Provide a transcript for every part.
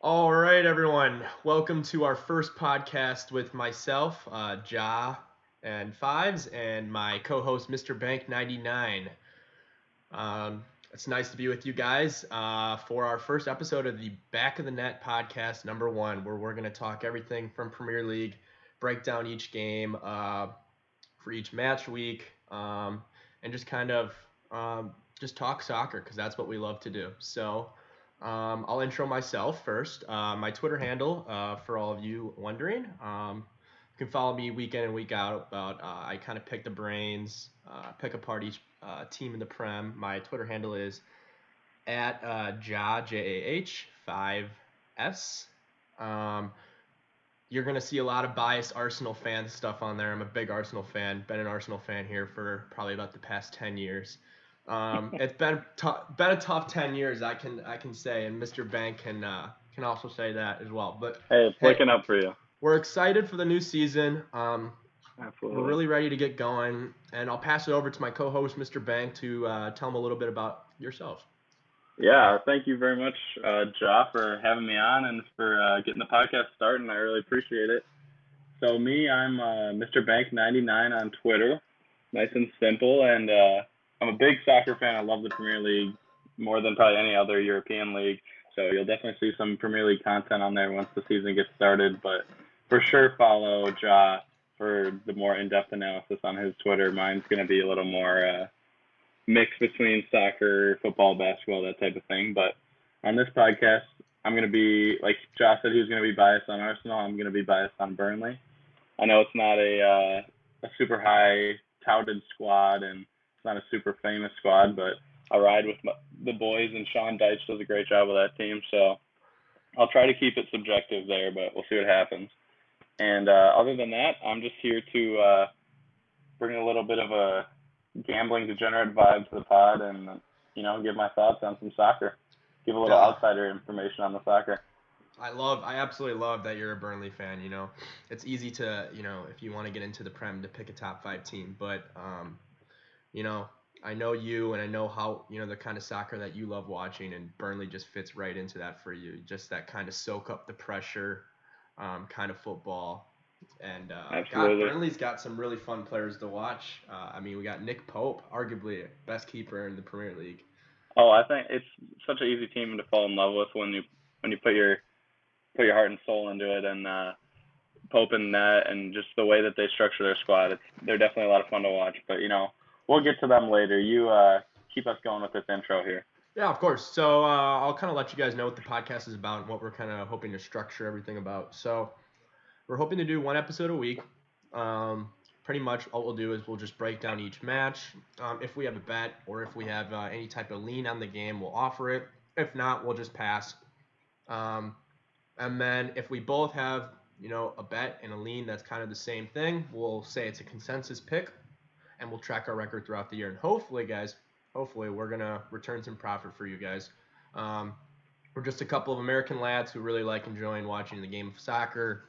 All right, everyone. Welcome to our first podcast with myself, uh, Ja and Fives, and my co-host, Mr. Bank 99. Um, it's nice to be with you guys uh, for our first episode of the Back of the Net podcast, number one, where we're going to talk everything from Premier League, break down each game uh, for each match week, um, and just kind of um, just talk soccer because that's what we love to do. So. Um, I'll intro myself first. Uh, my Twitter handle, uh, for all of you wondering, um, you can follow me week in and week out. About uh, I kind of pick the brains, uh, pick apart each uh, team in the Prem. My Twitter handle is at uh, Ja J A H five S. Um, you're gonna see a lot of biased Arsenal fan stuff on there. I'm a big Arsenal fan. Been an Arsenal fan here for probably about the past ten years. Um, it's been t- been a tough ten years, I can I can say, and Mr. Bank can uh, can also say that as well. But hey, it's hey, looking up for you. We're excited for the new season. Um, Absolutely. We're really ready to get going, and I'll pass it over to my co-host, Mr. Bank, to uh, tell him a little bit about yourself. Yeah, thank you very much, uh, Ja, for having me on and for uh, getting the podcast started. I really appreciate it. So me, I'm uh, Mr. Bank99 on Twitter. Nice and simple, and uh, I'm a big soccer fan. I love the Premier League more than probably any other European league. So you'll definitely see some Premier League content on there once the season gets started. But for sure, follow Ja for the more in-depth analysis on his Twitter. Mine's going to be a little more uh, mixed between soccer, football, basketball, that type of thing. But on this podcast, I'm going to be like Josh said, he was going to be biased on Arsenal. I'm going to be biased on Burnley. I know it's not a uh, a super high touted squad and not a super famous squad, but I ride with my, the boys, and Sean Dyche does a great job with that team. So I'll try to keep it subjective there, but we'll see what happens. And uh, other than that, I'm just here to uh, bring a little bit of a gambling degenerate vibe to the pod, and you know, give my thoughts on some soccer, give a little yeah. outsider information on the soccer. I love, I absolutely love that you're a Burnley fan. You know, it's easy to, you know, if you want to get into the Prem, to pick a top five team, but um, you know, I know you and I know how, you know, the kind of soccer that you love watching, and Burnley just fits right into that for you. Just that kind of soak up the pressure um, kind of football. And uh, God, Burnley's got some really fun players to watch. Uh, I mean, we got Nick Pope, arguably best keeper in the Premier League. Oh, I think it's such an easy team to fall in love with when you when you put your put your heart and soul into it. And uh, Pope and that, and just the way that they structure their squad, it's they're definitely a lot of fun to watch. But you know, we'll get to them later. You uh, keep us going with this intro here. Yeah, of course. So uh, I'll kind of let you guys know what the podcast is about and what we're kind of hoping to structure everything about. So we're hoping to do one episode a week. Um, pretty much all we'll do is we'll just break down each match. Um, if we have a bet or if we have uh, any type of lean on the game, we'll offer it. If not, we'll just pass. Um, and then if we both have, you know, a bet and a lean that's kind of the same thing, we'll say it's a consensus pick and we'll track our record throughout the year. And hopefully, guys, hopefully we're gonna return some profit for you guys. Um, we're just a couple of American lads who really like enjoying watching the game of soccer.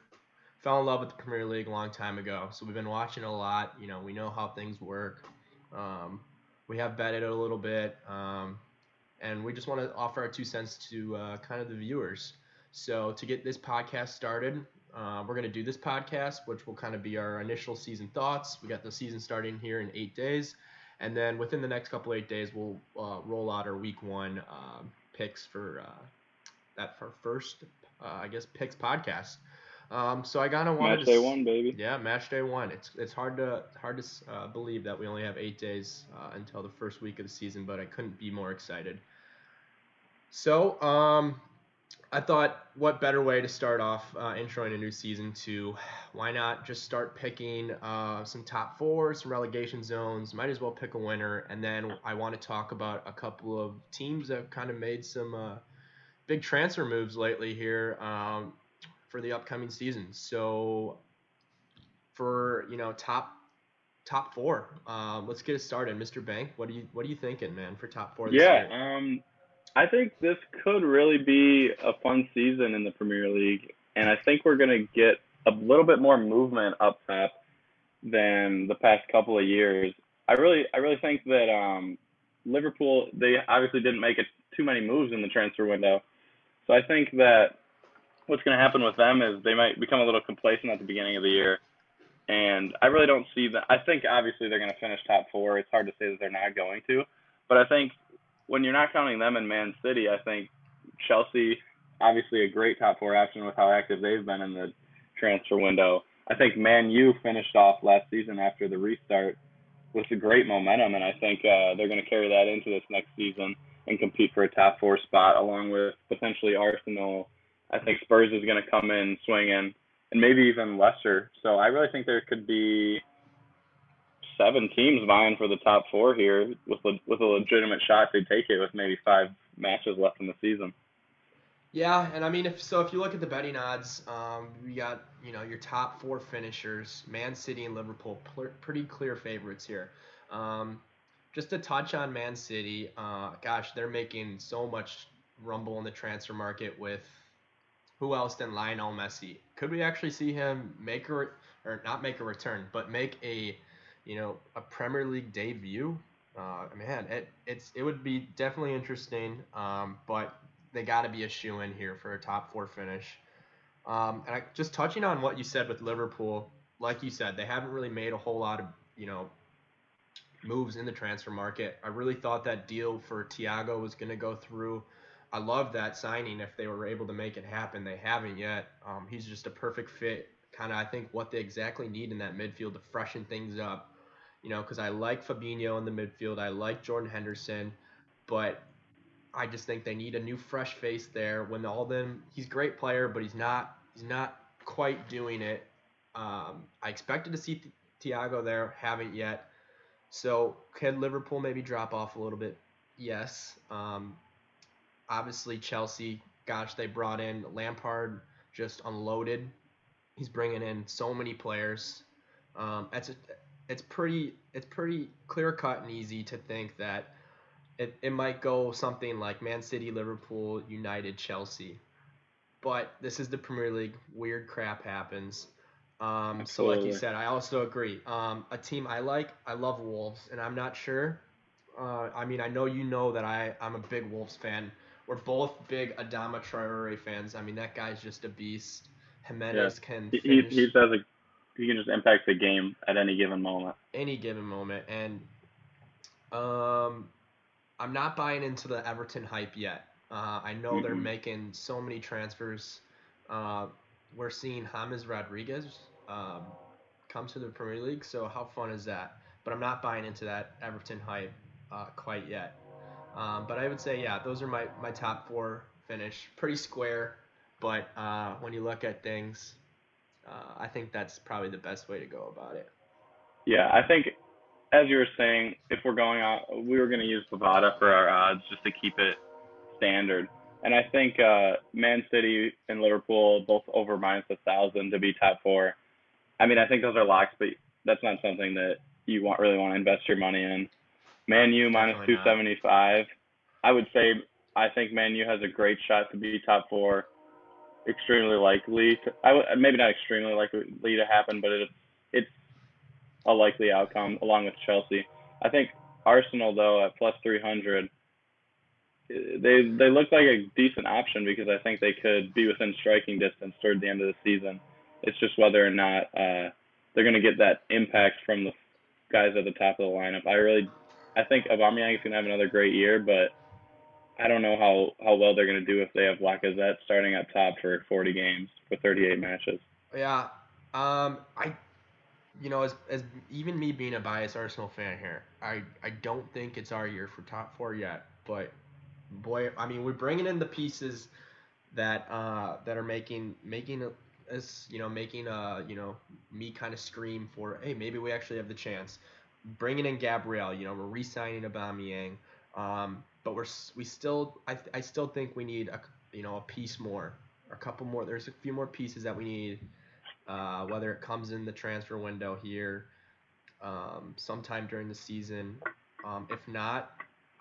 Fell in love with the Premier League a long time ago, so we've been watching a lot. You know, we know how things work. Um, we have betted a little bit, um, and we just want to offer our two cents to uh, kind of the viewers. So to get this podcast started, uh, we're going to do this podcast, which will kind of be our initial season thoughts. We got the season starting here in eight days. And then within the next couple eight days, we'll uh, roll out our week one uh, picks for uh, that for first, uh, I guess, picks podcast. Um, so I kind of wanted match day one, baby. Yeah, match day one. It's it's hard to hard to uh, believe that we only have eight days until the first week of the season, but I couldn't be more excited. So um, I thought, what better way to start off uh, introing a new season to why not just start picking uh, some top four, some relegation zones? Might as well pick a winner. And then I want to talk about a couple of teams that have kind of made some uh, big transfer moves lately here um, for the upcoming season. So for you know top top four, um, let's get it started, Mr. Bank. What are you what are you thinking, man, for top four? yeah, year? um, I think this could really be a fun season in the Premier League, and I think we're going to get a little bit more movement up top than the past couple of years. I really, I really think that um, Liverpool they obviously didn't make it too many moves in the transfer window, so I think that what's going to happen with them is they might become a little complacent at the beginning of the year. And I really don't see that. I think obviously they're going to finish top four. It's hard to say that they're not going to. But I think when you're not counting them and Man City, I think Chelsea, obviously a great top four option with how active they've been in the transfer window. I think Man U finished off last season after the restart with a great momentum, and I think uh, they're going to carry that into this next season and compete for a top four spot along with potentially Arsenal. I think Spurs is going to come in swinging, and maybe even Leicester. So I really think there could be seven teams vying for the top four here with a, with a legitimate shot to take it with maybe five matches left in the season. Yeah, and I mean, if so, if you look at the betting odds, um, we got you know your top four finishers: Man City and Liverpool, pl- pretty clear favorites here. Um, just to touch on Man City, uh, gosh, they're making so much rumble in the transfer market with who else than Lionel Messi? Could we actually see him make a or not make a return, but make a you know a Premier League debut? Uh, man, it it's it would be definitely interesting. Um, but they got to be a shoe in here for a top four finish. Um, and I, just touching on what you said with Liverpool, like you said, they haven't really made a whole lot of you know moves in the transfer market. I really thought that deal for Thiago was going to go through. I love that signing if they were able to make it happen. They haven't yet. Um, he's just a perfect fit, kind of I think what they exactly need in that midfield to freshen things up. You know, because I like Fabinho in the midfield, I like Jordan Henderson, but I just think they need a new fresh face there. Wijnaldum, he's a great player, but he's not he's not quite doing it. Um, I expected to see Thiago there, haven't yet. So can Liverpool maybe drop off a little bit? Yes. Um, obviously Chelsea, gosh, they brought in Lampard, just unloaded. He's bringing in so many players. Um, it's a, it's pretty it's pretty clear cut and easy to think that it, it might go something like Man City, Liverpool, United, Chelsea. But this is the Premier League. Weird crap happens. Um, so, like you said, I also agree. Um, a team I like, I love Wolves, and I'm not sure. Uh, I mean, I know you know that I, I'm a big Wolves fan. We're both big Adama Traore fans. I mean, that guy's just a beast. Jimenez yeah. can. He, he does a, he can just impact the game at any given moment. Any given moment, and um, I'm not buying into the Everton hype yet. Uh, I know mm-hmm. they're making so many transfers. Uh, we're seeing James Rodriguez um, come to the Premier League. So how fun is that? But I'm not buying into that Everton hype uh, quite yet. Um, but I would say, yeah, those are my, my top four finish. Pretty square, but uh, when you look at things, uh, I think that's probably the best way to go about it. Yeah, I think as you were saying, if we're going on, we were going to use Bovada for our odds just to keep it standard. And I think uh, Man City and Liverpool both over minus a thousand to be top four. I mean, I think those are locks, but that's not something that you want really want to invest your money in. Man U minus two seventy five. I would say I think Man U has a great shot to be top four. Extremely likely. To, I w- maybe not extremely likely to happen, but it's it's a likely outcome along with Chelsea. I think Arsenal though at plus three hundred they they look like a decent option because I think they could be within striking distance toward the end of the season. It's just whether or not uh, they're going to get that impact from the guys at the top of the lineup. I really, I think Aubameyang is going to have another great year, but I don't know how, how well they're going to do if they have Lacazette starting up top for 40 games for 38 matches. Yeah, um, I, you know, as, as even me being a biased Arsenal fan here, I I don't think it's our year for top four yet, but boy, I mean, we're bringing in the pieces that uh, that are making making us, you know, making uh, you know, me kind of scream for, hey, maybe we actually have the chance. Bringing in Gabriel, you know, we're re-signing Aubameyang, um, but we're we still, I, I still think we need a, you know, a piece more, a couple more. There's a few more pieces that we need, uh, whether it comes in the transfer window here, um, sometime during the season. Um, if not,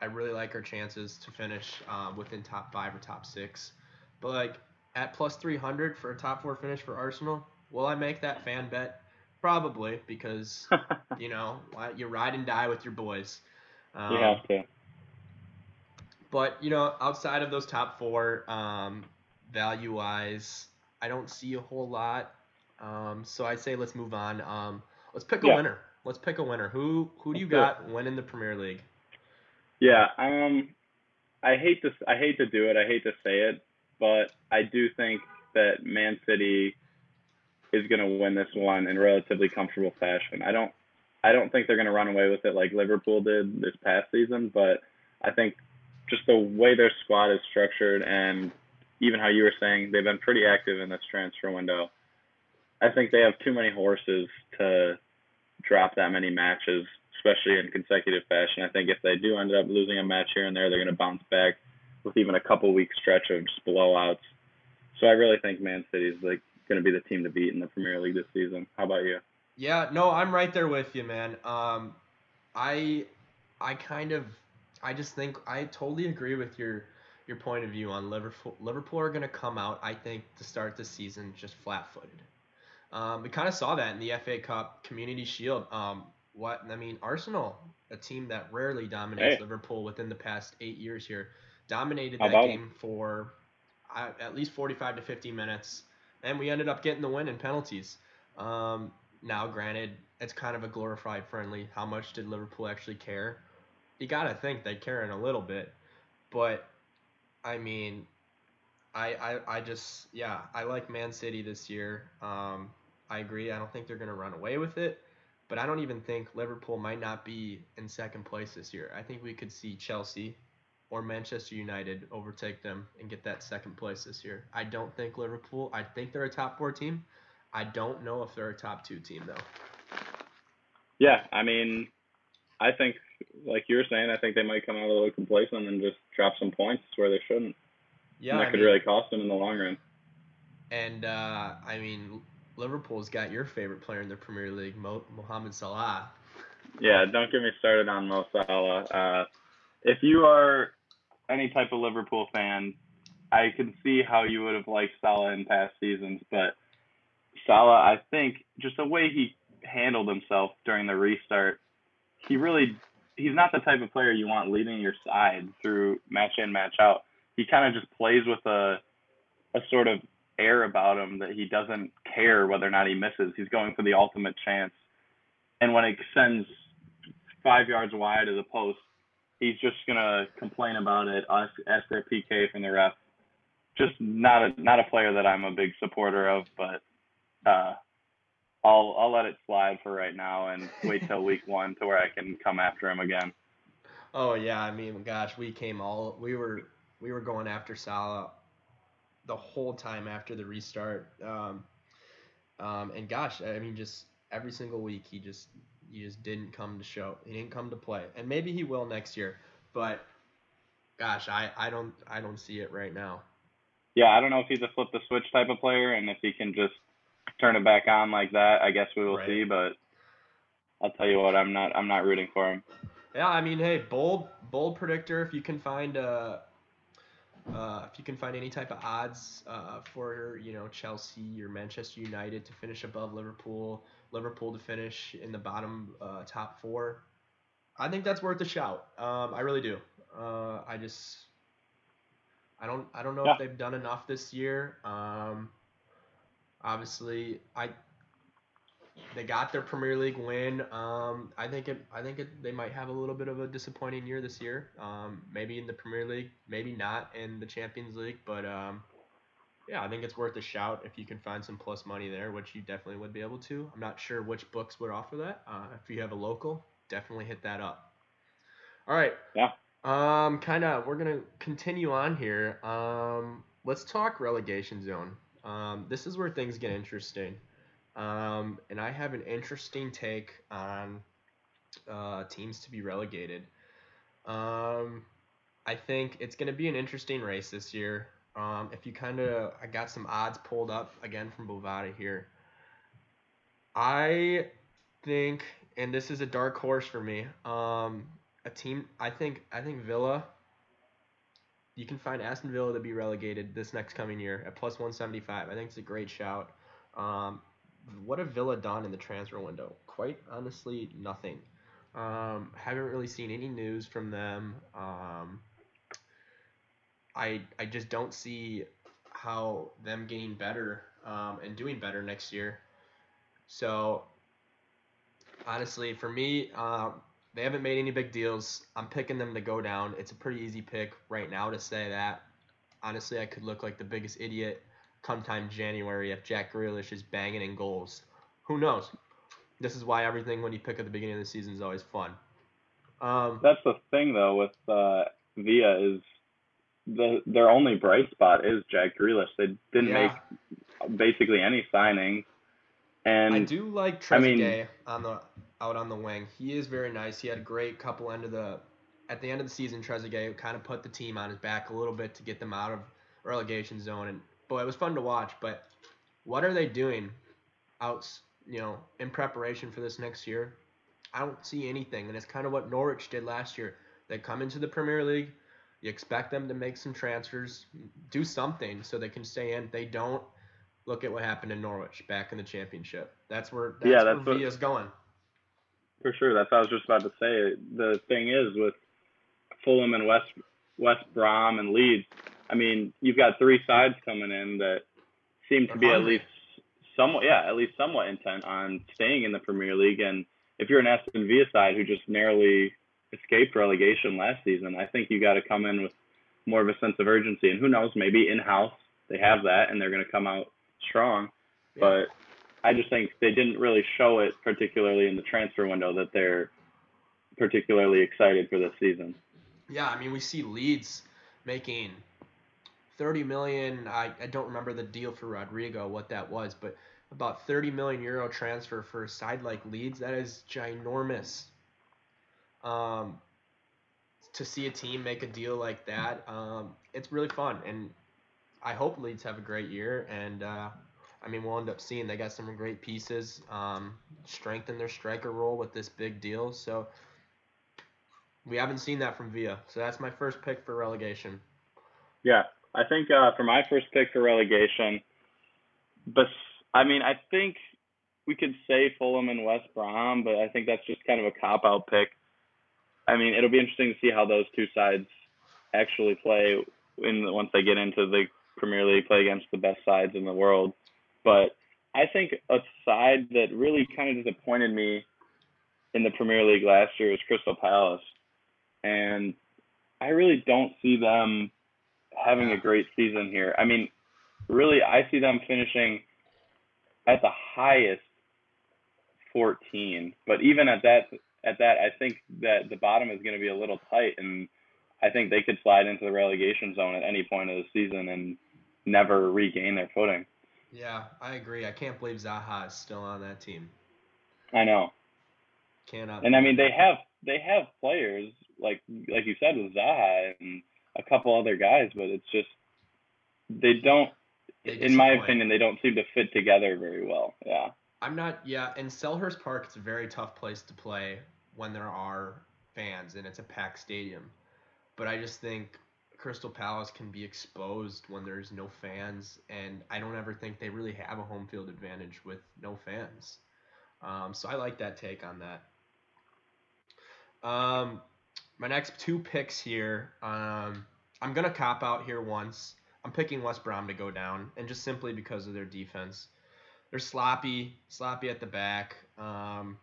I really like our chances to finish uh, within top five or top six. But like at plus 300 for a top four finish for Arsenal, will I make that fan bet? Probably because you know you ride and die with your boys. Um, you have to. But you know, outside of those top four, um, value wise, I don't see a whole lot. Um, so I say let's move on. Um, let's pick a Yeah. winner. Let's pick a winner. Who who do you Let's in the Premier League? Yeah, um, I hate to I hate to do it. I hate to say it, but I do think that Man City is going to win this one in relatively comfortable fashion. I don't I don't think they're going to run away with it like Liverpool did this past season, but I think just the way their squad is structured and even how you were saying they've been pretty active in this transfer window. I think they have too many horses to drop that many matches, especially in consecutive fashion. I think if they do end up losing a match here and there, they're going to bounce back with even a couple week stretch of just blowouts. So I really think Man City is like going to be the team to beat in the Premier League this season. How about you? Yeah, no, I'm right there with you, man. Um, I, I kind of, I just think I totally agree with your your point of view on Liverpool. Liverpool are gonna come out, I think, to start the season just flat-footed. Um, we kind of saw that in the FA Cup, Community Shield. Um, what I mean, Arsenal, a team that rarely dominates Hey. Liverpool within the past eight years here, dominated How that game for uh, at least 45 to 50 minutes, and we ended up getting the win in penalties. Um, now, granted, it's kind of a glorified friendly. How much did Liverpool actually care? You gotta think they care in a little bit, but I mean, I I, I just yeah, I like Man City this year. Um, I agree. I don't think they're gonna run away with it, but I don't even think Liverpool might not be in second place this year. I think we could see Chelsea or Manchester United overtake them and get that second place this year. I don't think Liverpool. I think they're a top four team. I don't know if they're a top two team though. Yeah, I mean, I think like you were saying, I think they might come out a little complacent and just drop some points where they shouldn't. Yeah, and that I could mean, really cost them in the long run. and uh, I mean Liverpool's got your favorite player in the Premier League, Mo- Mohamed Salah. Yeah, don't get me started on Mo Salah. Uh, if you are any type of Liverpool fan, I can see how you would have liked Salah in past seasons, but Salah, I think, just the way he handled himself during the restart, he really he's not the type of player you want leading your side through match in, match out. He kind of just plays with a a sort of air about him that he doesn't care whether or not he misses. He's going for the ultimate chance. And when it sends five yards wide of the post, he's just gonna complain about it, ask, ask a PK from the ref. Just not a not a player that I'm a big supporter of, but uh, I'll I'll let it slide for right now and wait till week one to where I can come after him again. Oh yeah, I mean, gosh, we came all we were we were going after Salah the whole time after the restart. Um, um, and gosh, I mean, just every single week he just he just didn't come to show. He didn't come to play, and maybe he will next year. But gosh, I I don't I don't see it right now. Yeah, I don't know if he's a flip the switch type of player and if he can just turn it back on like that. I guess we will Right. see, but I'll tell you what, I'm not I'm not rooting for him. Yeah, I mean, hey, bold bold predictor. If you can find uh, uh, if you can find any type of odds uh, for you know Chelsea or Manchester United to finish above Liverpool, Liverpool to finish in the bottom uh, top four, I think that's worth a shout. Um, I really do. Uh, I just I don't I don't know Yeah. if they've done enough this year. Um, obviously, I they got their Premier League win. Um, I think it. I think it, they might have a little bit of a disappointing year this year. Um, maybe in the Premier League, maybe not in the Champions League. But um, yeah, I think it's worth a shout if you can find some plus money there, which you definitely would be able to. I'm not sure which books would offer that. Uh, if you have a local, definitely hit that up. All right. Yeah. Um, kind of. We're gonna continue on here. Um, let's talk relegation zone. Um, this is where things get interesting. Um, and I have an interesting take on uh, teams to be relegated. Um, I think it's going to be an interesting race this year. Um, if you kind of, I got some odds pulled up again from Bovada here. I think, and this is a dark horse for me. Um, a team, I think, I think Villa. You can find Aston Villa to be relegated this next coming year at plus 175. I think it's a great shout. Um, what have Villa done in the transfer window? Quite honestly, nothing. Um, haven't really seen any news from them. Um, I I just don't see how them getting better um, and doing better next year. So honestly, for me, um, they haven't made any big deals. I'm picking them to go down. It's a pretty easy pick right now to say that. Honestly, I could look like the biggest idiot come time January if Jack Grealish is banging in goals. Who knows? This is why everything when you pick at the beginning of the season is always fun. Um, That's the thing though with uh, Villa is the their only bright spot is Jack Grealish. They didn't yeah, make basically any signings, And I do like I mean, on the out on the wing. He is very nice. He had a great couple end of the at the end of the season. Trezeguet kind of put the team on his back a little bit to get them out of relegation zone, and boy, it was fun to watch. But what are they doing out, you know, in preparation for this next year? I don't see anything, and it's kind of what Norwich did last year. They come into the Premier League, you expect them to make some transfers, do something so they can stay in. They don't. Look at what happened in Norwich back in the Championship. That's where yeah, that's where what Villa's going. For sure. That's what I was just about to say. The thing is with Fulham and West West Brom and Leeds. I mean, you've got three sides coming in that seem to be at least somewhat, yeah, at least somewhat intent on staying in the Premier League. And if you're an Aston Villa side who just narrowly escaped relegation last season, I think you got to come in with more of a sense of urgency. And who knows, maybe in house they have that and they're going to come out strong. Yeah. But I just think they didn't really show it, particularly in the transfer window, that they're particularly excited for this season. Yeah, I mean, we see Leeds making 30 million. I, I don't remember the deal for Rodrigo, what that was, but about 30 million euro transfer for a side like Leeds. That is ginormous. Um, to see a team make a deal like that, um, it's really fun. And I hope Leeds have a great year. And uh, I mean, we'll end up seeing they got some great pieces, um, strengthen their striker role with this big deal. So we haven't seen that from Villa. So that's my first pick for relegation. Yeah, I think uh, for my first pick for relegation, but I mean, I think we could say Fulham and West Brom, but I think that's just kind of a cop out pick. I mean, it'll be interesting to see how those two sides actually play in once they get into the Premier League, play against the best sides in the world. But I think a side that really kind of disappointed me in the Premier League last year was Crystal Palace, and I really don't see them having a great season here. I mean, really, I see them finishing at the highest 14, but even at that, at that, I think that the bottom is going to be a little tight, and I think they could slide into the relegation zone at any point of the season and never regain their footing. Yeah, I agree. I can't believe Zaha is still on that team. I know, Cannot. and I mean they have they have players like like you said with Zaha and a couple other guys, but it's just they don't. They In my opinion, they don't seem to fit together very well. Yeah. I'm not. Yeah, in Selhurst Park, it's a very tough place to play when there are fans and it's a packed stadium. But I just think Crystal Palace can be exposed when there's no fans, and I don't ever think they really have a home field advantage with no fans. Um, so I like that take on that. Um, my next two picks here. Um, I'm gonna cop out here once. I'm picking West Brom to go down, and just simply because of their defense. They're sloppy, sloppy at the back. Um,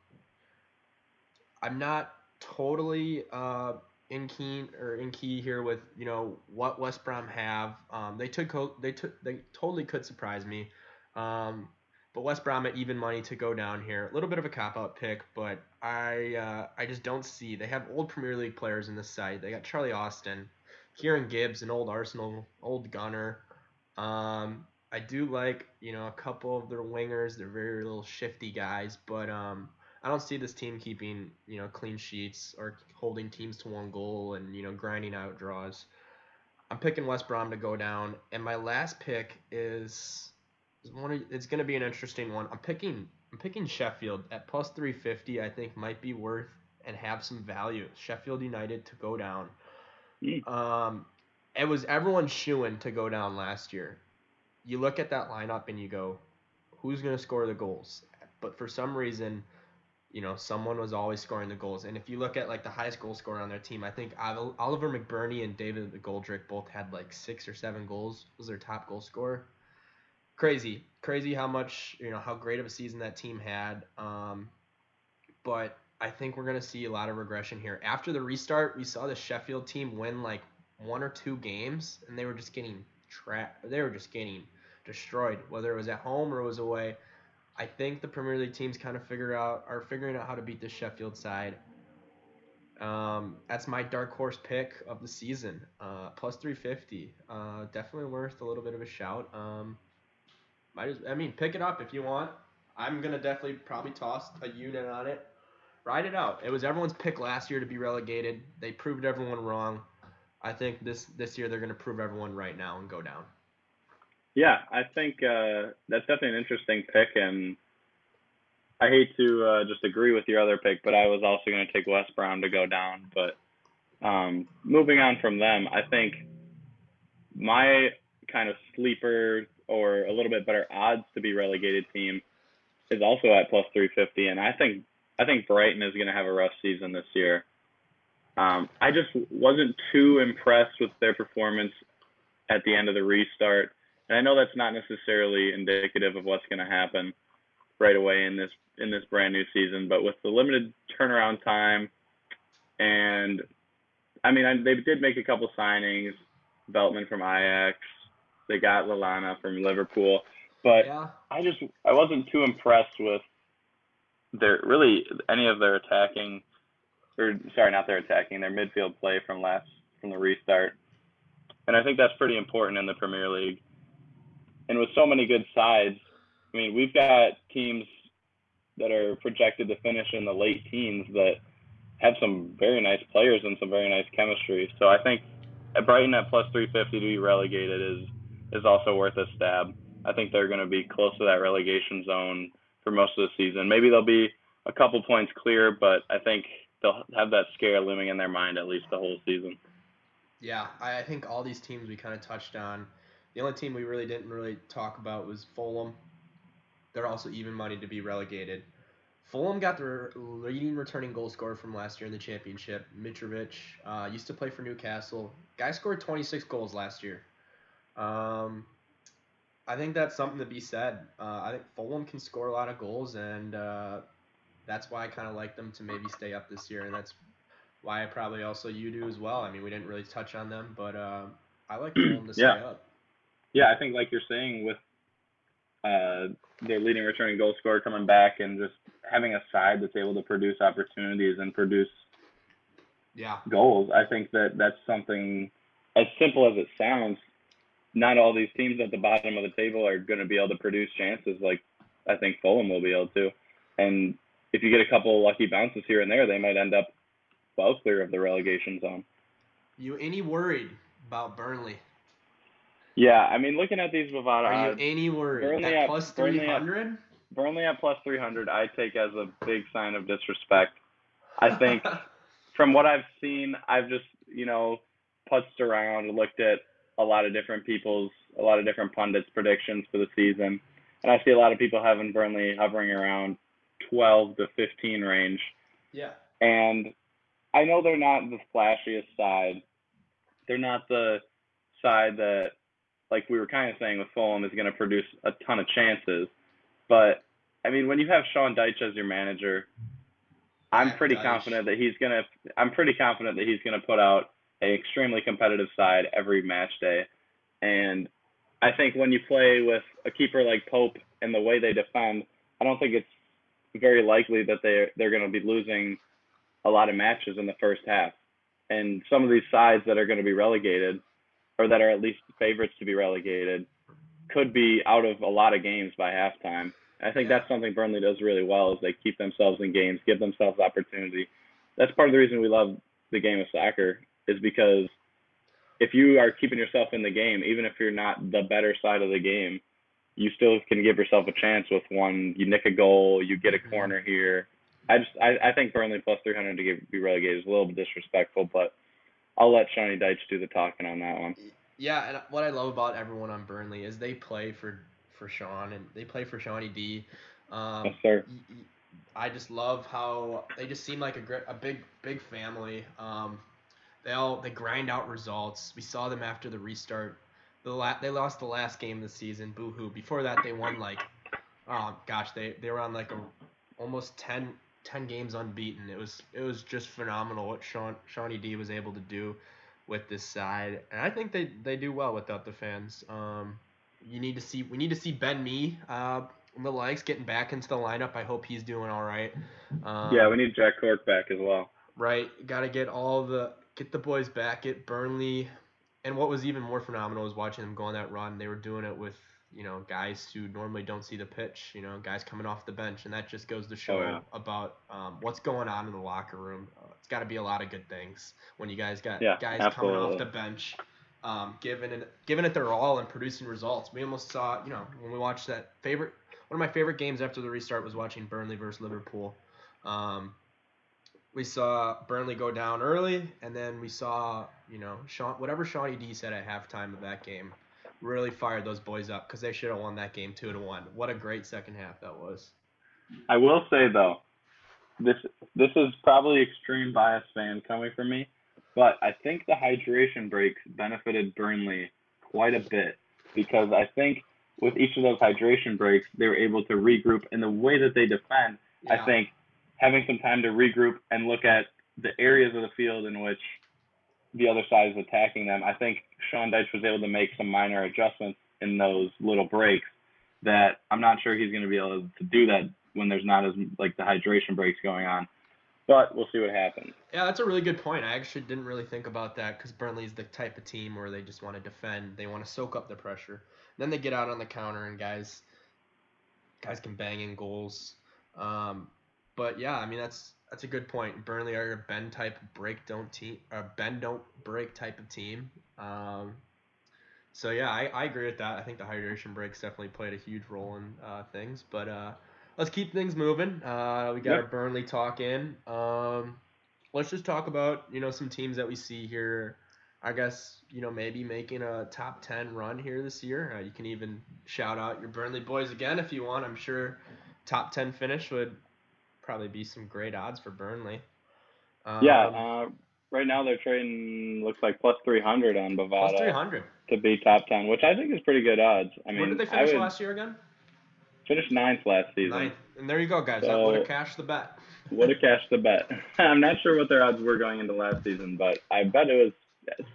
I'm not totally uh, in keen or in key here with you know what West Brom have. Um, they took they took they totally could surprise me. Um, but West Brom at even money to go down here. A little bit of a cop out pick, but I uh, I just don't see. They have old Premier League players in this side. They got Charlie Austin, Kieran Gibbs, an old Arsenal old gunner. Um, I do like you know a couple of their wingers. They're very little shifty guys, but um, I don't see this team keeping you know clean sheets or holding teams to one goal and you know grinding out draws. I'm picking West Brom to go down, and my last pick is is one. Of, it's going to be an interesting one. I'm picking I'm picking Sheffield at plus 350. I think might be worth and have some value. Sheffield United to go down. Mm. Um, it was everyone shooing to go down last year. You look at that lineup and you go, who's going to score the goals? But for some reason, you know, someone was always scoring the goals. And if you look at like the highest goal scorer on their team, I think Oliver McBurnie and David McGoldrick both had like six or seven goals. Was their top goal scorer. Crazy, crazy how much you know how great of a season that team had. Um, but I think we're gonna see a lot of regression here. After the restart, we saw the Sheffield team win like one or two games, and they were just getting trapped. They were just getting destroyed, whether it was at home or it was away. I think the Premier League teams kind of figure out are figuring out how to beat the Sheffield side. Um, that's my dark horse pick of the season. Uh, plus 350. Uh, definitely worth a little bit of a shout. Um, might as, I mean, pick it up if you want. I'm gonna definitely probably toss a unit on it. Ride it out. It was everyone's pick last year to be relegated. They proved everyone wrong. I think this this year they're gonna prove everyone right now and go down. Yeah, I think uh, that's definitely an interesting pick, and I hate to uh, just agree with your other pick, but I was also going to take West Brom to go down. But um, moving on from them, I think my kind of sleeper or a little bit better odds to be relegated team is also at plus 350, and I think I think Brighton is going to have a rough season this year. Um, I just wasn't too impressed with their performance at the end of the restart. And I know that's not necessarily indicative of what's going to happen right away in this in this brand new season, but with the limited turnaround time, and I mean, I, they did make a couple signings, Veltman from Ajax, they got Lallana from Liverpool, but yeah. I just I wasn't too impressed with their really any of their attacking, or sorry, not their attacking, their midfield play from last from the restart, and I think that's pretty important in the Premier League and with so many good sides, I mean, we've got teams that are projected to finish in the late teens that have some very nice players and some very nice chemistry. So I think at Brighton at plus 350 to be relegated is is also worth a stab. I think they're going to be close to that relegation zone for most of the season. Maybe they'll be a couple points clear, but I think they'll have that scare looming in their mind at least the whole season. Yeah, I think all these teams we kind of touched on the only team we really didn't really talk about was Fulham. They're also even money to be relegated. Fulham got their leading returning goal scorer from last year in the championship, Mitrovic. Uh, used to play for Newcastle. Guy scored 26 goals last year. Um, I think that's something to be said. Uh, I think Fulham can score a lot of goals, and uh, that's why I kind of like them to maybe stay up this year, and that's why I probably also you do as well. I mean, we didn't really touch on them, but uh, I like Fulham to stay yeah. up yeah, I think like you're saying with uh, their leading returning goal scorer coming back and just having a side that's able to produce opportunities and produce yeah goals. I think that that's something as simple as it sounds. Not all these teams at the bottom of the table are going to be able to produce chances like I think Fulham will be able to. And if you get a couple lucky bounces here and there, they might end up well clear of the relegation zone. You any worried about Burnley? Yeah, I mean, looking at these Bovada Are you any worried? Burnley at, plus 300? Burnley at plus 300, I take as a big sign of disrespect. I think from what I've seen, I've just, you know, putzed around and looked at a lot of different people's, a lot of different pundits' predictions for the season. And I see a lot of people having Burnley hovering around 12 to 15 range. Yeah. And I know they're not the flashiest side. They're not the side that like we were kind of saying with Fulham, is going to produce a ton of chances. But I mean, when you have Sean Dyche as your manager, I'm pretty confident that he's gonna. I'm pretty confident that he's gonna put out an extremely competitive side every match day, and I think when you play with a keeper like Pope and the way they defend, I don't think it's very likely that they they're going to be losing a lot of matches in the first half. And some of these sides that are going to be relegated, or that are at least favorites to be relegated could be out of a lot of games by halftime. I think yeah. that's something Burnley does really well is they keep themselves in games, give themselves opportunity. That's part of the reason we love the game of soccer is because if you are keeping yourself in the game, even if you're not the better side of the game, you still can give yourself a chance with one. You nick a goal, you get a mm-hmm. corner here. I just I, I think Burnley plus 300 to get, be relegated is a little bit disrespectful, but I'll let Shawnee Dyche do the talking on that one. Yeah, and what I love about everyone on Burnley is they play for for Sean and they play for Shawnee D. Um, yes, sir. I just love how they just seem like a great, a big, big family. Um, they all they grind out results. We saw them after the restart. The la- they lost the last game of the season. Boo hoo. Before that, they won like, oh gosh, they they were on like a almost 10, 10 games unbeaten. It was it was just phenomenal what Sean Shawnee D was able to do with this side, and I think they they do well without the fans. Um, you need to see we need to see Ben Mee uh, in the likes getting back into the lineup. I hope he's doing all right. Um, yeah, we need Jack Cork back as well. Right, got to get all the get the boys back. Get Burnley, and what was even more phenomenal was watching them go on that run. They were doing it with you know guys who normally don't see the pitch. You know, guys coming off the bench, and that just goes to show Oh, yeah. about um, what's going on in the locker room. Uh, it's got to be a lot of good things when you guys got Yeah, guys coming off the bench. Um, giving it, giving it their all and producing results. We almost saw, you know, when we watched that favorite, one of my favorite games after the restart was watching Burnley versus Liverpool. Um, we saw Burnley go down early, and then we saw, you know, Sean, whatever Shawnee D said at halftime of that game, really fired those boys up because they should have won that game two to one. What a great second half that was. I will say though, this this is probably extreme bias fan coming from me, but I think the hydration breaks benefited Burnley quite a bit because I think with each of those hydration breaks they were able to regroup and the way that they defend. I think having some time to regroup and look at the areas of the field in which the other side is attacking them, I think Sean Dyche was able to make some minor adjustments in those little breaks that I'm not sure he's going to be able to do that when there's not as like the hydration breaks going on. But we'll see what happens. Yeah, that's a really good point. I actually didn't really think about that because Burnley's the type of team where they just want to defend. They want to soak up the pressure. Then they get out on the counter and guys, guys can bang in goals. Um, but yeah, I mean that's that's a good point. Burnley are a bend type break don't team, a bend don't break type of team. Um, so yeah, I, I agree with that. I think the hydration breaks definitely played a huge role in uh, things. But uh, let's keep things moving. Uh, we got Yep. our Burnley talk in. Um, let's just talk about you know some teams that we see here. I guess you know maybe making a top ten run here this year. Uh, you can even shout out your Burnley boys again if you want. I'm sure top ten finish would probably be some great odds for Burnley. Um, yeah, uh, right now they're trading looks like plus 300 on Bovada plus three hundred. to be top 10, which I think is pretty good odds. I mean, Where did they finish would last year again? Finished ninth last season. Ninth. And there you go, guys. that So- would have cashed the bet. Would have cashed the bet. I'm not sure what their odds were going into last season, but I bet it was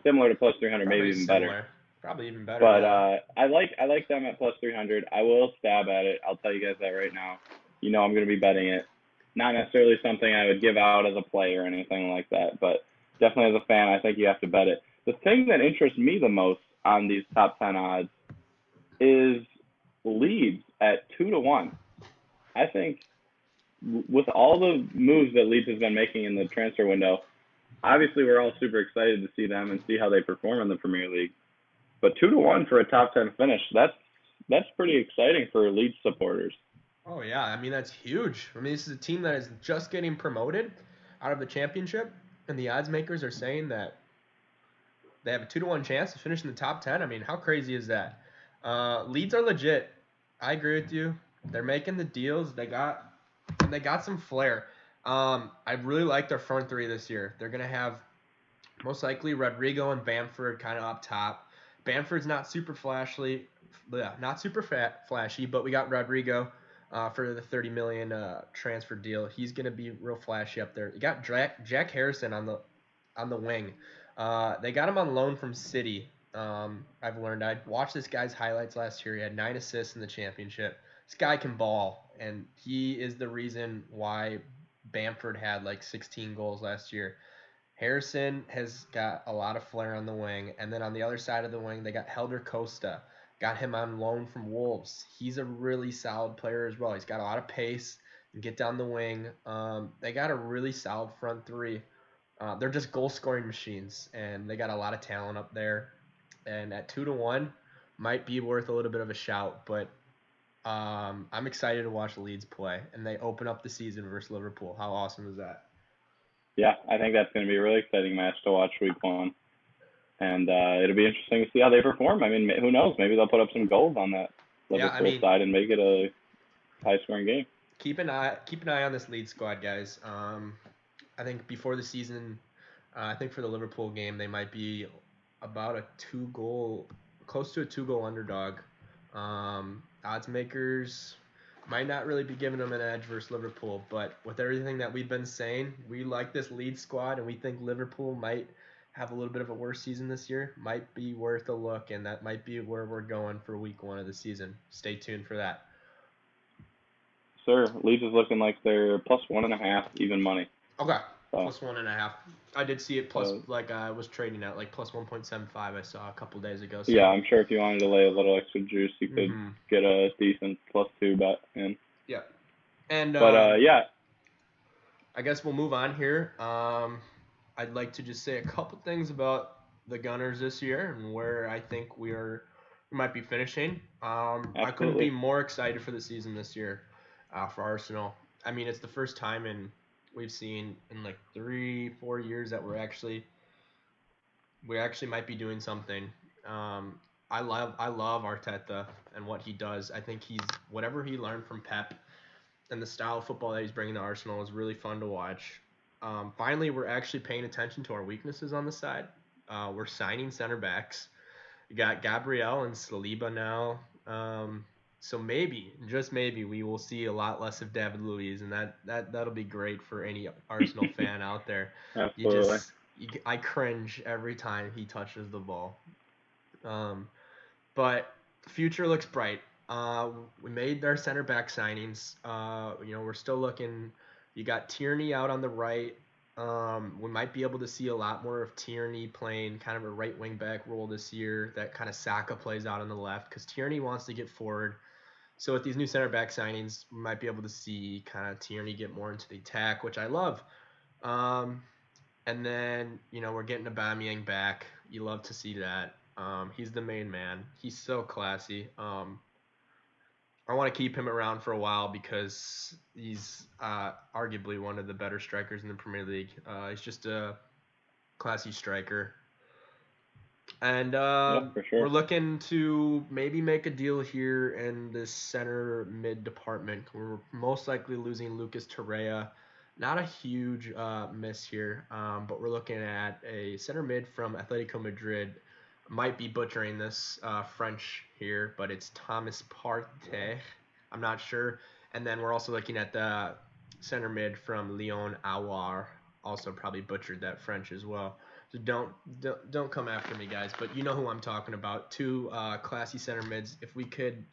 similar to plus 300, maybe Probably even better. Probably even better. But uh, I like I like them at plus 300. I will stab at it. I'll tell you guys that right now. You know I'm going to be betting it. Not necessarily something I would give out as a play or anything like that, but definitely as a fan, I think you have to bet it. The thing that interests me the most on these top 10 odds is Leeds at two to one. I think with all the moves that Leeds has been making in the transfer window, obviously we're all super excited to see them and see how they perform in the Premier League. But two to one for a top ten finish, that's that's pretty exciting for Leeds supporters. Oh yeah, I mean that's huge. I mean this is a team that is just getting promoted out of the championship, and the odds makers are saying that they have a two to one chance to finish in the top ten. I mean, how crazy is that? Uh, Leeds are legit. I agree with you. They're making the deals. They got and they got some flair. Um, I really like their front three this year. They're gonna have most likely Rodrigo and Bamford kind of up top. Bamford's not super flashy, yeah, not super fat, flashy, but we got Rodrigo uh, for the 30 million uh, transfer deal. He's gonna be real flashy up there. You got Jack, Jack Harrison on the on the wing. Uh, they got him on loan from City. Um, I've learned. I watched this guy's highlights last year. He had nine assists in the championship. This guy can ball, and he is the reason why Bamford had like 16 goals last year. Harrison has got a lot of flair on the wing, and then on the other side of the wing, they got Helder Costa. Got him on loan from Wolves. He's a really solid player as well. He's got a lot of pace and get down the wing. Um, they got a really solid front three. Uh, they're just goal scoring machines, and they got a lot of talent up there. And at two to one, might be worth a little bit of a shout, but um, I'm excited to watch Leeds play, and they open up the season versus Liverpool. How awesome is that? Yeah, I think that's going to be a really exciting match to watch week one, and uh, it'll be interesting to see how they perform. I mean, who knows? Maybe they'll put up some goals on that Yeah, Liverpool I mean- side and make it a high-scoring game. keep an eye keep an eye on this Leeds squad, guys. Um, I think before the season, uh, I think for the Liverpool game they might be about a two goal, close to a two goal underdog. Um, odds makers might not really be giving them an edge versus Liverpool, but with everything that we've been saying, we like this Leeds squad and we think Liverpool might have a little bit of a worse season this year. Might be worth a look, and that might be where we're going for week one of the season. Stay tuned for that. Sir, Leeds is looking like they're plus one and a half even money. Okay. So, plus one and a half. I did see it plus uh, like I was trading at like plus one point seven five. I saw a couple days ago. So. Yeah, I'm sure if you wanted to lay a little extra juice, you could mm-hmm. get a decent plus two bet in. Yeah, and but uh, uh, yeah, I guess we'll move on here. Um, I'd like to just say a couple things about the Gunners this year and where I think we are we might be finishing. Um, I couldn't be more excited for the season this year uh, for Arsenal. I mean, it's the first time in we've seen in like three, four years that we're actually we actually might be doing something. Um, I love I love Arteta and what he does. I think he's whatever he learned from Pep and the style of football that he's bringing to Arsenal is really fun to watch. Um, finally, we're actually paying attention to our weaknesses on the side. Uh, we're signing center backs. We got Gabriel and Saliba now. Um, so maybe, just maybe, we will see a lot less of David Luiz, and that that that'll be great for any Arsenal fan out there. Absolutely. You just, you, I cringe every time he touches the ball. Um, but future looks bright. Uh, we made our center back signings. Uh, you know, we're still looking. You got Tierney out on the right. Um, we might be able to see a lot more of Tierney playing kind of a right wing back role this year. That kind of Saka plays out on the left because Tierney wants to get forward. So with these new center back signings, we might be able to see kind of Tierney get more into the attack, which I love. Um, and then you know we're getting Aubameyang back. You love to see that. Um, he's the main man. He's so classy. Um, I want to keep him around for a while because he's uh, arguably one of the better strikers in the Premier League. Uh, he's just a classy striker. And uh, yeah, sure. we're looking to maybe make a deal here in this center mid department. We're most likely losing Lucas Torreira. Not a huge uh, miss here, um, but we're looking at a center mid from Atletico Madrid. Might be butchering this uh, French here, but it's Thomas Partey. I'm not sure. And then we're also looking at the center mid from Lyon Aouar. Also probably butchered that French as well. So don't, don't don't come after me, guys. But you know who I'm talking about. Two uh, classy center mids. If we could,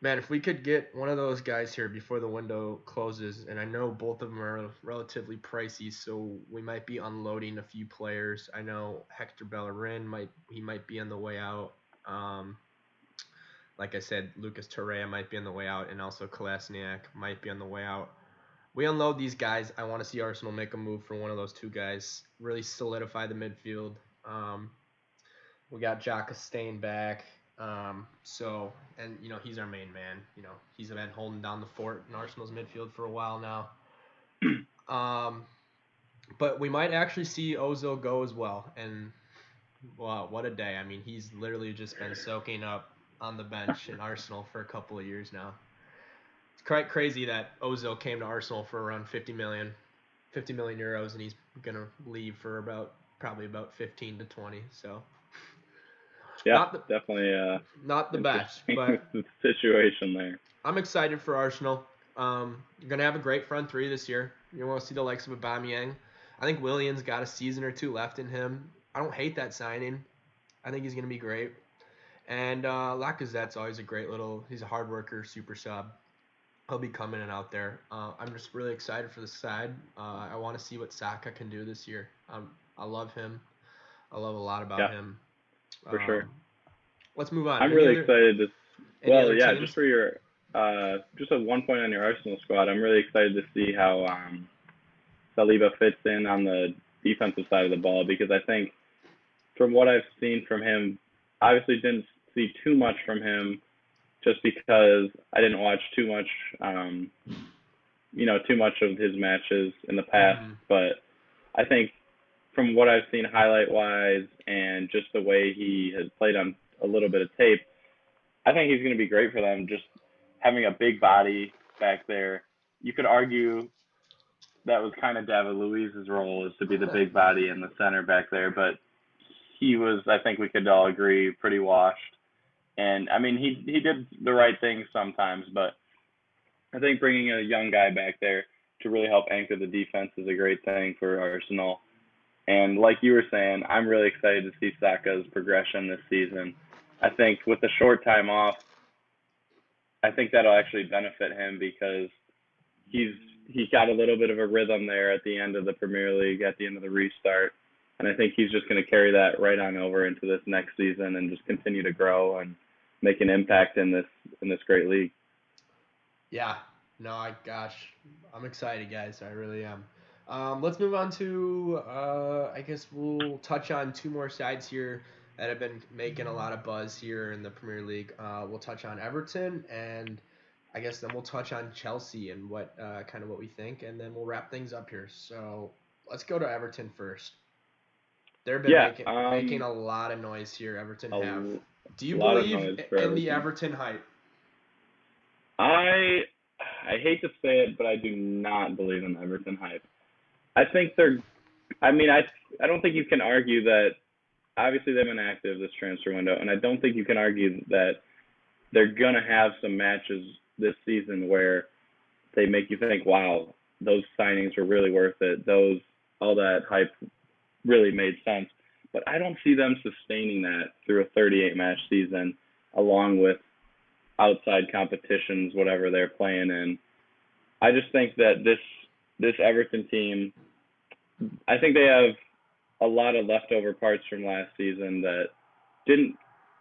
man, if we could get one of those guys here before the window closes, and I know both of them are relatively pricey, so we might be unloading a few players. I know Hector Bellerin might he might be on the way out. Um, like I said, Lucas Torreira might be on the way out, and also Kolasinac might be on the way out we unload these guys. I want to see Arsenal make a move for one of those two guys, really solidify the midfield. Um, we got Xhaka staying back. Um, so, and, you know, he's our main man. You know, he's been holding down the fort in Arsenal's midfield for a while now. Um, but we might actually see Ozil go as well. And, wow, what a day. I mean, he's literally just been soaking up on the bench in Arsenal for a couple of years now It's quite crazy that Ozil came to Arsenal for around 50 million, 50 million euros, and he's gonna leave for about probably about 15 to 20. So. Yeah, the, definitely. Uh, not the best, but situation there. I'm excited for Arsenal. Um, you're gonna have a great front three this year. You want to see the likes of Aubameyang. I think Willian's got a season or two left in him. I don't hate that signing. I think he's gonna be great. And uh, Lacazette's always a great little. He's a hard worker, super sub he'll be coming and out there. Uh, I'm just really excited for the side. Uh, I want to see what Saka can do this year. Um, I love him. I love a lot about yeah, him. For um, sure. Let's move on. I'm any really other, excited to. Well, yeah, teams? just for your, uh, just a one point on your Arsenal squad. I'm really excited to see how um, Saliba fits in on the defensive side of the ball because I think, from what I've seen from him, obviously didn't see too much from him just because I didn't watch too much, um, you know, too much of his matches in the past. Mm-hmm. But I think from what I've seen highlight wise and just the way he has played on a little bit of tape, I think he's going to be great for them. Just having a big body, back there. You could argue that was kind of David Luiz's role is to be the big body in the center back there, but he was, I think we could all agree, pretty washed. And I mean, he he did the right thing sometimes, but I think bringing a young guy back there to really help anchor the defense is a great thing for Arsenal. And like you were saying, I'm really excited to see Saka's progression this season. I think with the short time off, I think that'll actually benefit him because he's he got a little bit of a rhythm there at the end of the Premier League, at the end of the restart. And I think he's just going to carry that right on over into this next season and just continue to grow and make an impact in this in this great league. Yeah. No, I gosh, I'm excited, guys. I really am. Um, let's move on to uh, I guess we'll touch on two more sides here that have been making a lot of buzz here in the Premier League. Uh, we'll touch on Everton and I guess then we'll touch on Chelsea and what uh, kind of what we think, and then we'll wrap things up here. So let's go to Everton first. They've been Yeah, making, um, making a lot of noise here. Everton A have. Do you believe in the Everton. Everton hype? I I hate to say it, but I do not believe in Everton hype. I think they're. I mean, I I don't think you can argue that. Obviously, they've been active this transfer window, and I don't think you can argue that they're gonna have some matches this season where they make you think, "Wow, those signings were really worth it. Those all that hype really made sense." But I don't see them sustaining that through a 38 match season, along with outside competitions, whatever they're playing in. I just think that this this Everton team, I think they have a lot of leftover parts from last season that didn't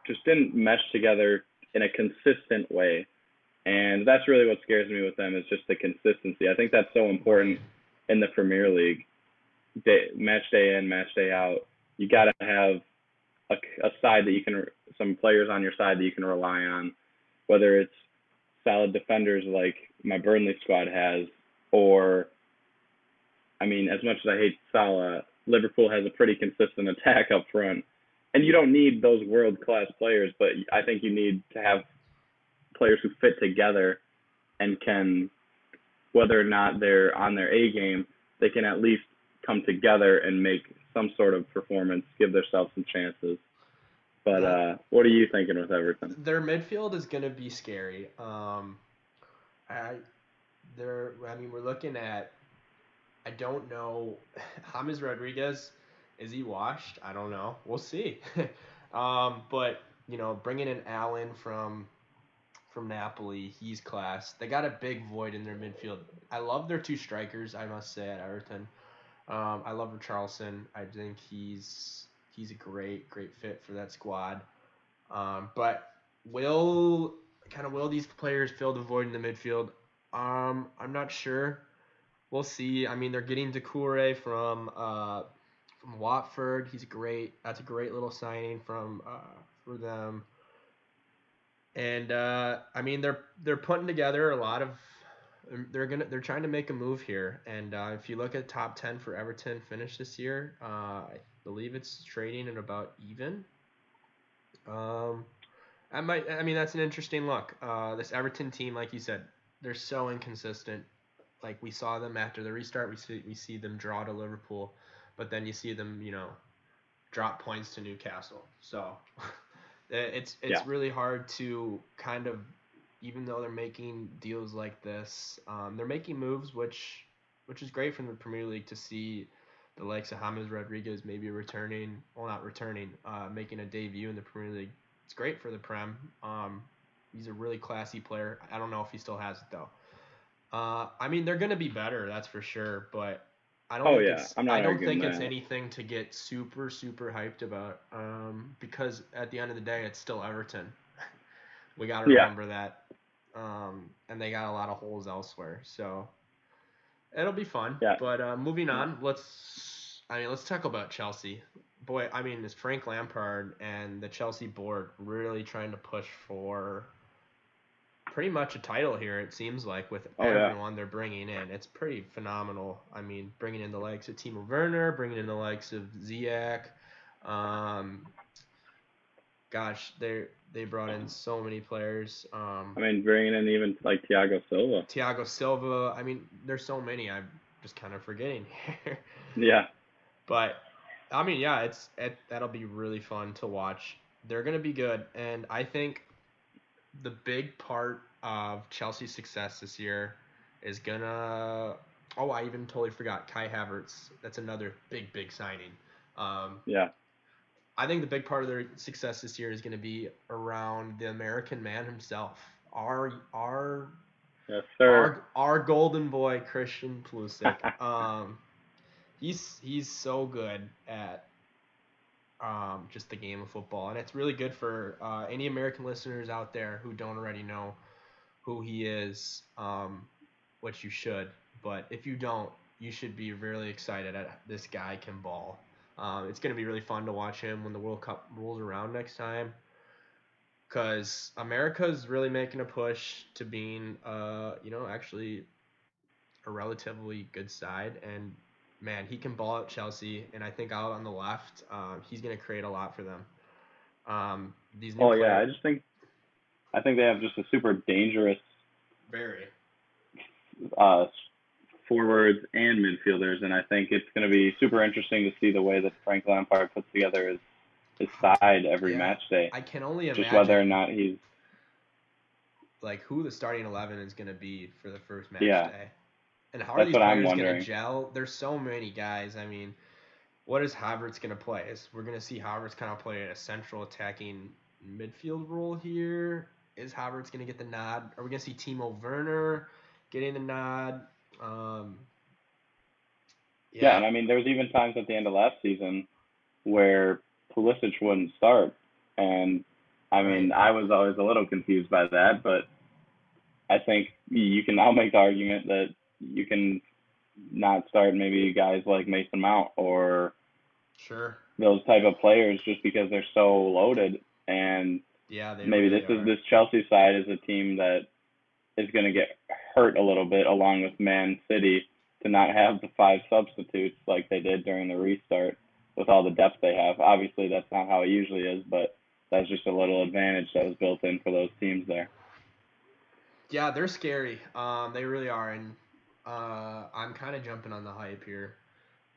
just didn't mesh together in a consistent way. And that's really what scares me with them is just the consistency. I think that's so important in the Premier League. Day, match day in, match day out. You got to have a, a side that you can, some players on your side that you can rely on whether it's solid defenders like my Burnley squad has, or I mean, as much as I hate Salah, Liverpool has a pretty consistent attack up front. And you don't need those world class players, but I think you need to have players who fit together and can, whether or not they're on their A game, they can at least come together and make some sort of performance, give themselves some chances. But uh, what are you thinking with Everton? Their midfield is gonna be scary. Um, I, they're. I mean, we're looking at. I don't know, James Rodriguez. Is he washed? I don't know. We'll see. um, but you know, bringing in Allan from from Napoli, he's class. They got a big void in their midfield. I love their two strikers. I must say at Everton. Um, I love Richarlison. I think he's he's a great great fit for that squad. Um, but will kind of will these players fill the void in the midfield? Um, I'm not sure. We'll see. I mean, they're getting Doucouré from uh, from Watford. He's great. That's a great little signing from uh, for them. And uh, I mean, they're they're putting together a lot of. They're gonna they're trying to make a move here. And uh, if you look at top ten for Everton finish this year, uh, I believe it's trading at about even. Um, I might. I mean, that's an interesting look. Uh, this Everton team, like you said, they're so inconsistent. Like we saw them after the restart, we see we see them draw to Liverpool, but then you see them, you know, drop points to Newcastle. So it's it's Yeah. really hard to kind of, even though they're making deals like this, um, they're making moves which which is great from the Premier League to see the likes of James Rodriguez maybe returning, well not returning, uh, making a debut in the Premier League. It's great for the Prem. Um, he's a really classy player. I don't know if he still has it though. Uh, I mean they're gonna be better, that's for sure. But I don't. Oh, think yeah. It's, I'm not I don't think it's anything to get super super hyped about. Um, because at the end of the day, it's still Everton. we gotta Yeah. remember that. Um, and they got a lot of holes elsewhere, so it'll be fun. Yeah. But uh, moving on, let's. I mean, let's talk about Chelsea. Boy, I mean, is Frank Lampard and the Chelsea board really trying to push for pretty much a title here? It seems like with Oh, yeah. everyone they're bringing in, it's pretty phenomenal. I mean, bringing in the likes of Timo Werner, bringing in the likes of Ziyech. Um, gosh, they They brought in so many players. Um, I mean, bringing in even like Thiago Silva. Thiago Silva. I mean, there's so many. I'm just kind of forgetting here. Yeah. But I mean, yeah, it's it, that'll be really fun to watch. They're gonna be good, and I think the big part of Chelsea's success this year is gonna. Oh, I even totally forgot Kai Havertz. That's another big, big signing. Um, Yeah. I think the big part of their success this year is going to be around the American man himself, our our Yes, sir. our, our golden boy Christian Pulisic. um, he's he's so good at um, just the game of football, and it's really good for uh, any American listeners out there who don't already know who he is, um, which you should. But if you don't, you should be really excited at this guy can ball. Um, it's going to be really fun to watch him when the World Cup rolls around next time. Because America's really making a push to being, uh, you know, actually a relatively good side. And man, he can ball at Chelsea. And I think out on the left, um, he's going to create a lot for them. Um, these Oh yeah, I just think I think they have just a super dangerous very. uh, forwards and midfielders, and I think it's going to be super interesting to see the way that Frank Lampard puts together his his side every Yeah. match day. I can only Just imagine whether or not he's like who the starting eleven is going to be for the first match Yeah. day, and how are That's these players going to gel? There's so many guys. I mean, what is Havertz going to play? Is we're going to see Havertz kind of play a central attacking midfield role here? Is Havertz going to get the nod? Are we going to see Timo Werner getting the nod? Um, yeah. and I mean there was even times at the end of last season where Pulisic wouldn't start, and I mean I was always a little confused by that, but I think you can now make the argument that you can not start maybe guys like Mason Mount or sure. those type of players just because they're so loaded and Yeah, they maybe really this is this Chelsea side is a team that is going to get hurt a little bit along with Man City to not have the five substitutes like they did during the restart with all the depth they have. Obviously, that's not how it usually is, but that's just a little advantage that was built in for those teams there. Yeah, they're scary. Um, they really are, and uh, I'm kind of jumping on the hype here.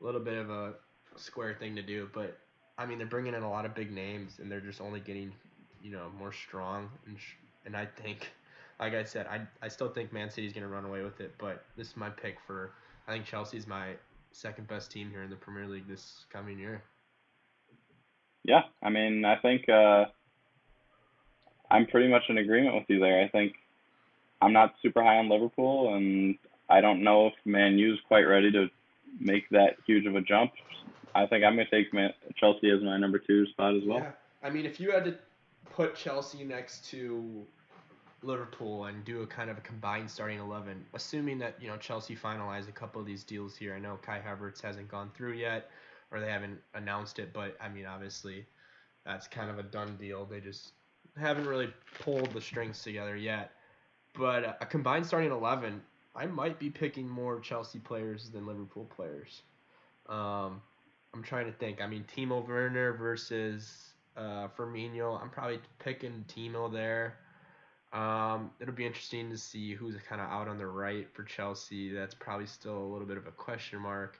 A little bit of a square thing to do, but I mean they're bringing in a lot of big names, and they're just only getting, you know, more strong. And sh- and I think, like I said, I I still think Man City's gonna run away with it, but this is my pick for. I think Chelsea's my second best team here in the Premier League this coming year. Yeah, I mean, I think uh, I'm pretty much in agreement with you there. I think I'm not super high on Liverpool, and I don't know if Man U's quite ready to make that huge of a jump. I think I'm gonna take Man- Chelsea as my number two spot as well. Yeah, I mean, if you had to put Chelsea next to Liverpool and do a kind of a combined starting eleven, assuming that you know Chelsea finalize a couple of these deals here. I know Kai Havertz hasn't gone through yet, or they haven't announced it, but I mean, obviously, that's kind of a done deal. They just haven't really pulled the strings together yet. But a combined starting eleven, I might be picking more Chelsea players than Liverpool players. Um, I'm trying to think. I mean, Timo Werner versus uh, Firmino. I'm probably picking Timo there. Um, it'll be interesting to see who's kind of out on the right for Chelsea. That's probably still a little bit of a question mark.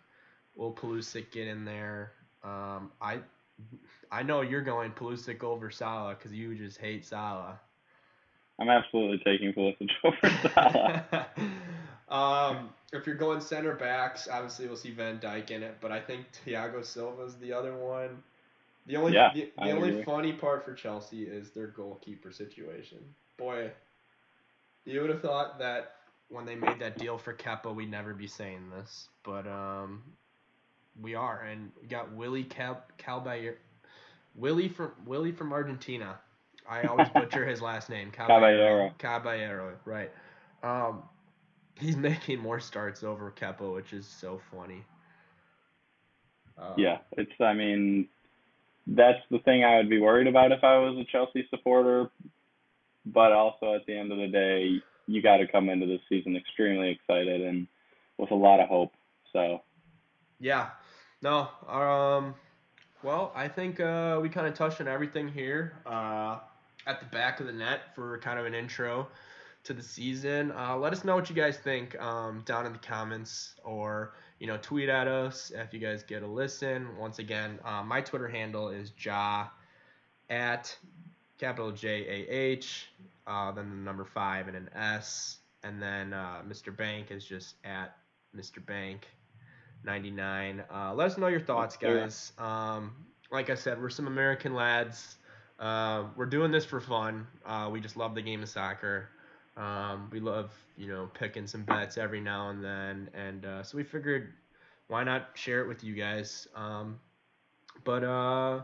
Will Pulisic get in there? Um, I I know you're going Pulisic over Salah because you just hate Salah. I'm absolutely taking Pulisic over Salah. um, if you're going center backs, obviously we'll see Van Dijk in it, but I think Thiago Silva's the other one. The only Yeah, the, the only agree. funny part for Chelsea is their goalkeeper situation. Boy, you would have thought that when they made that deal for Kepa, we'd never be saying this, but um, we are, and we got Willy Cal Calbayer, Willy from Willy from Argentina. I always butcher his last name. Caballero. Caballero, right. Um, he's making more starts over Kepa, which is so funny. Um, Yeah, it's. I mean, that's the thing I would be worried about if I was a Chelsea supporter. But also at the end of the day, you got to come into this season extremely excited and with a lot of hope. So Yeah. No. Um. Well, I think uh, we kind of touched on everything here. Uh, at the back of the net for kind of an intro to the season. Uh, let us know what you guys think um, down in the comments or you know tweet at us if you guys get a listen. Once again, uh, my Twitter handle is ja at capital J A H, uh, then the number five and an S, and then uh, Mr. Bank is just at Mr. Bank. 99. Uh, let us know your thoughts, guys. Um, like I said, we're some American lads. Uh, we're doing this for fun. Uh, we just love the game of soccer. Um, we love, you know, picking some bets every now and then, and uh, so we figured, why not share it with you guys? Um, but uh,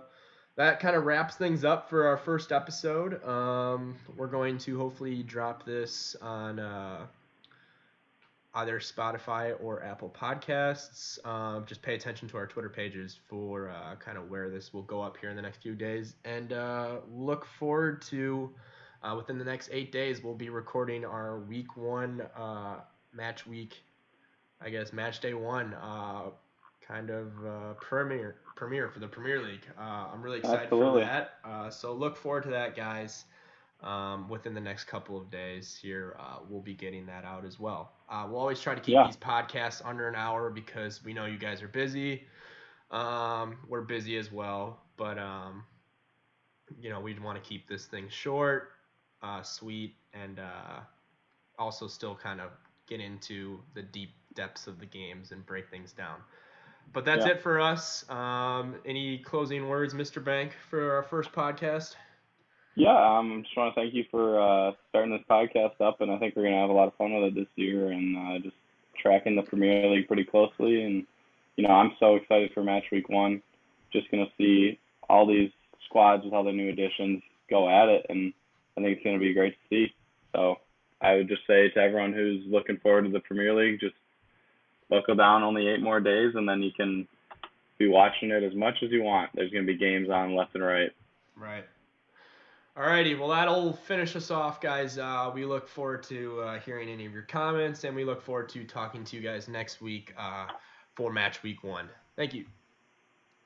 that kind of wraps things up for our first episode. Um, we're going to hopefully drop this on uh, either Spotify or Apple Podcasts. Um, just pay attention to our Twitter pages for uh, kind of where this will go up here in the next few days, and uh, look forward to uh, within the next eight days we'll be recording our week one uh, match week, I guess match day one, uh, kind of uh, premiere premiere for the Premier League. I'm really excited Absolutely. for that. so look forward to that, guys um, within the next couple of days here, uh, we'll be getting that out as well. Uh, we'll always try to keep yeah. these podcasts under an hour because we know you guys are busy. Um, we're busy as well, but um, you know we'd want to keep this thing short, uh, sweet, and uh, also still kind of get into the deep depths of the games and break things down. But that's yeah. it for us. Um, any closing words, Mr. Bank, for our first podcast? Yeah, um, just want to thank you for uh, starting this podcast up, and I think we're gonna have a lot of fun with it this year, and uh, just tracking the Premier League pretty closely. And you know, I'm so excited for match week one. Just gonna see all these squads with all the new additions go at it, and I think it's gonna be great to see. So I would just say to everyone who's looking forward to the Premier League, just buckle down. Only eight more days, and then you can be watching it as much as you want. There's gonna be games on left and right. Right. Alrighty, well that'll finish us off, guys. Uh, we look forward to uh, hearing any of your comments, and we look forward to talking to you guys next week uh, for match week one. Thank you.